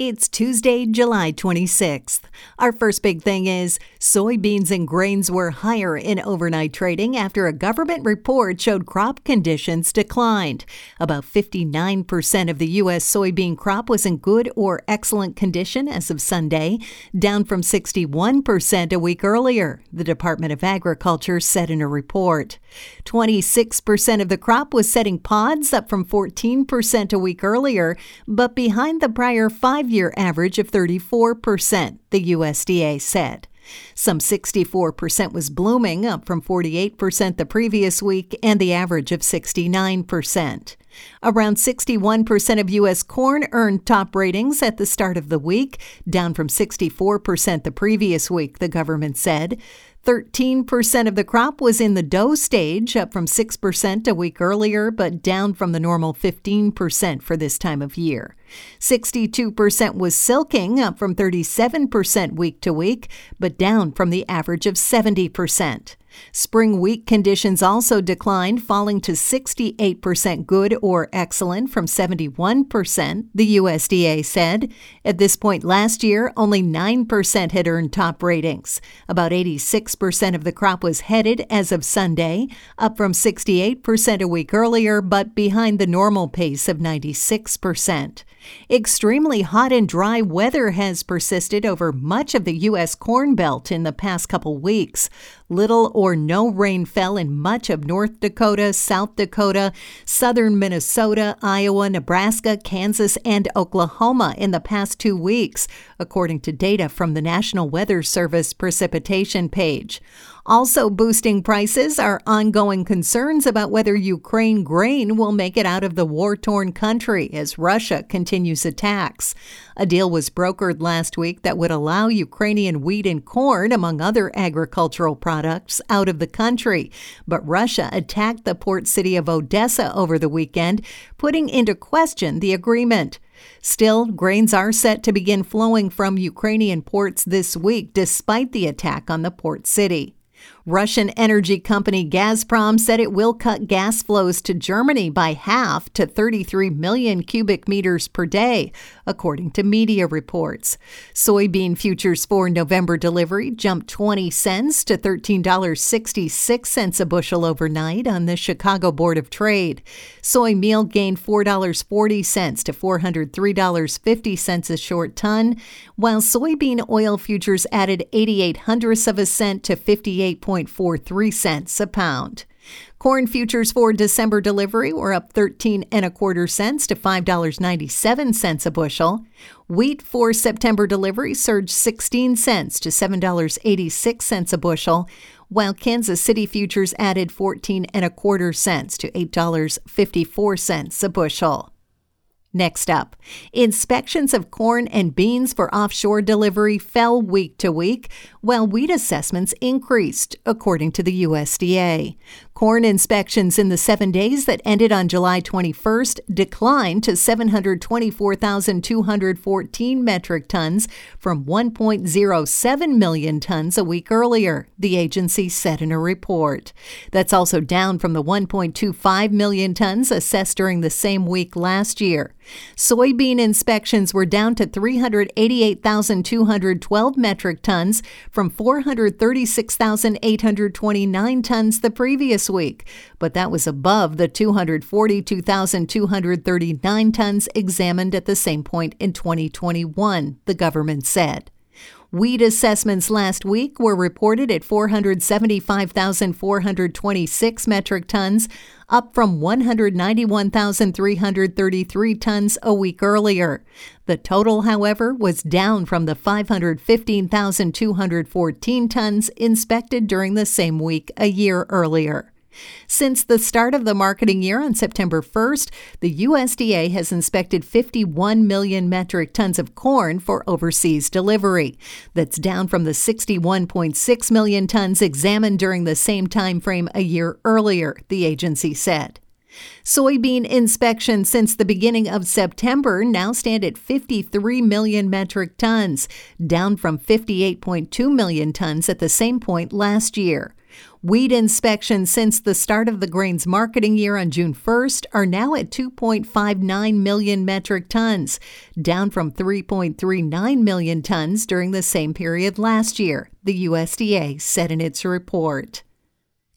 It's Tuesday, July 26th. Our first big thing is soybeans and grains were higher in overnight trading after a government report showed crop conditions declined. About 59% of the U.S. soybean crop was in good or excellent condition as of Sunday, down from 61% a week earlier, the Department of Agriculture said in a report. 26% of the crop was setting pods, up from 14% a week earlier, but behind the prior five five year average of 34%, the USDA said. Some 64% was blooming, up from 48% the previous week, and the average of 69%. Around 61% of U.S. corn earned top ratings at the start of the week, down from 64% the previous week, the government said. 13% of the crop was in the dough stage, up from 6% a week earlier, but down from the normal 15% for this time of year. 62% was silking, up from 37% week to week, but down from the average of 70%. Spring wheat conditions also declined, falling to 68% good or excellent from 71%, the USDA said. At this point last year, only 9% had earned top ratings. About 86% of the crop was headed as of Sunday, up from 68% a week earlier, but behind the normal pace of 96%. Extremely hot and dry weather has persisted over much of the U.S. Corn Belt in the past couple weeks. Little or no rain fell in much of North Dakota, South Dakota, southern Minnesota, Iowa, Nebraska, Kansas, and Oklahoma in the past two weeks, according to data from the National Weather Service precipitation page. Also boosting prices are ongoing concerns about whether Ukraine grain will make it out of the war torn country as Russia continues attacks. A deal was brokered last week that would allow Ukrainian wheat and corn, among other agricultural products, out of the country. But Russia attacked the port city of Odessa over the weekend, putting into question the agreement. Still, grains are set to begin flowing from Ukrainian ports this week despite the attack on the port city. Russian energy company Gazprom said it will cut gas flows to Germany by half to 33 million cubic meters per day, according to media reports. Soybean futures for November delivery jumped 20 cents to $13.66 a bushel overnight on the Chicago Board of Trade. Soy meal gained $4.40 to $403.50 a short ton, while soybean oil futures added 88 hundredths of a cent to 58. 43 cents a pound. Corn futures for December delivery were up 13 and a quarter cents to $5.97 a bushel. Wheat for September delivery surged 16 cents to $7.86 a bushel, while Kansas City futures added 14 and a quarter cents to $8.54 a bushel. Next up, inspections of corn and beans for offshore delivery fell week to week, while wheat assessments increased, according to the USDA. Corn inspections in the seven days that ended on July 21st declined to 724,214 metric tons from 1.07 million tons a week earlier, the agency said in a report. That's also down from the 1.25 million tons assessed during the same week last year. Soybean inspections were down to 388,212 metric tons from 436,829 tons the previous week, but that was above the 242,239 tons examined at the same point in 2021, the government said. Wheat assessments last week were reported at 475,426 metric tons, up from 191,333 tons a week earlier. The total, however, was down from the 515,214 tons inspected during the same week a year earlier. Since the start of the marketing year on September 1st, the USDA has inspected 51 million metric tons of corn for overseas delivery. That's down from the 61.6 million tons examined during the same time frame a year earlier, the agency said. Soybean inspections since the beginning of September now stand at 53 million metric tons, down from 58.2 million tons at the same point last year. Wheat inspections since the start of the grain's marketing year on June 1st are now at 2.59 million metric tons, down from 3.39 million tons during the same period last year, the USDA said in its report.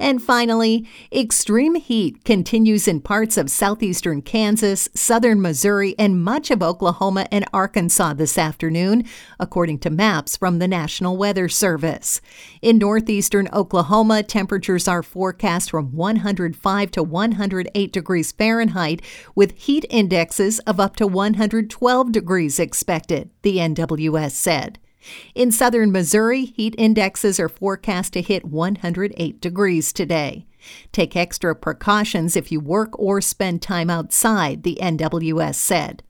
And finally, extreme heat continues in parts of southeastern Kansas, southern Missouri, and much of Oklahoma and Arkansas this afternoon, according to maps from the National Weather Service. In northeastern Oklahoma, temperatures are forecast from 105 to 108 degrees Fahrenheit, with heat indexes of up to 112 degrees expected, the NWS said. In southern Missouri, heat indexes are forecast to hit 108 degrees today. Take extra precautions if you work or spend time outside, the NWS said.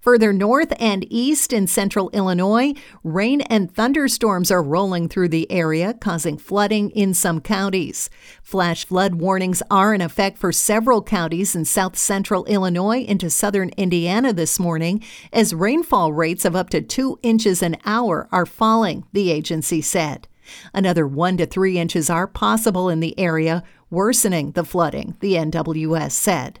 Further north and east in central Illinois, rain and thunderstorms are rolling through the area, causing flooding in some counties. Flash flood warnings are in effect for several counties in south central Illinois into southern Indiana this morning, as rainfall rates of up to two inches an hour are falling, the agency said. Another one to three inches are possible in the area, worsening the flooding, the NWS said.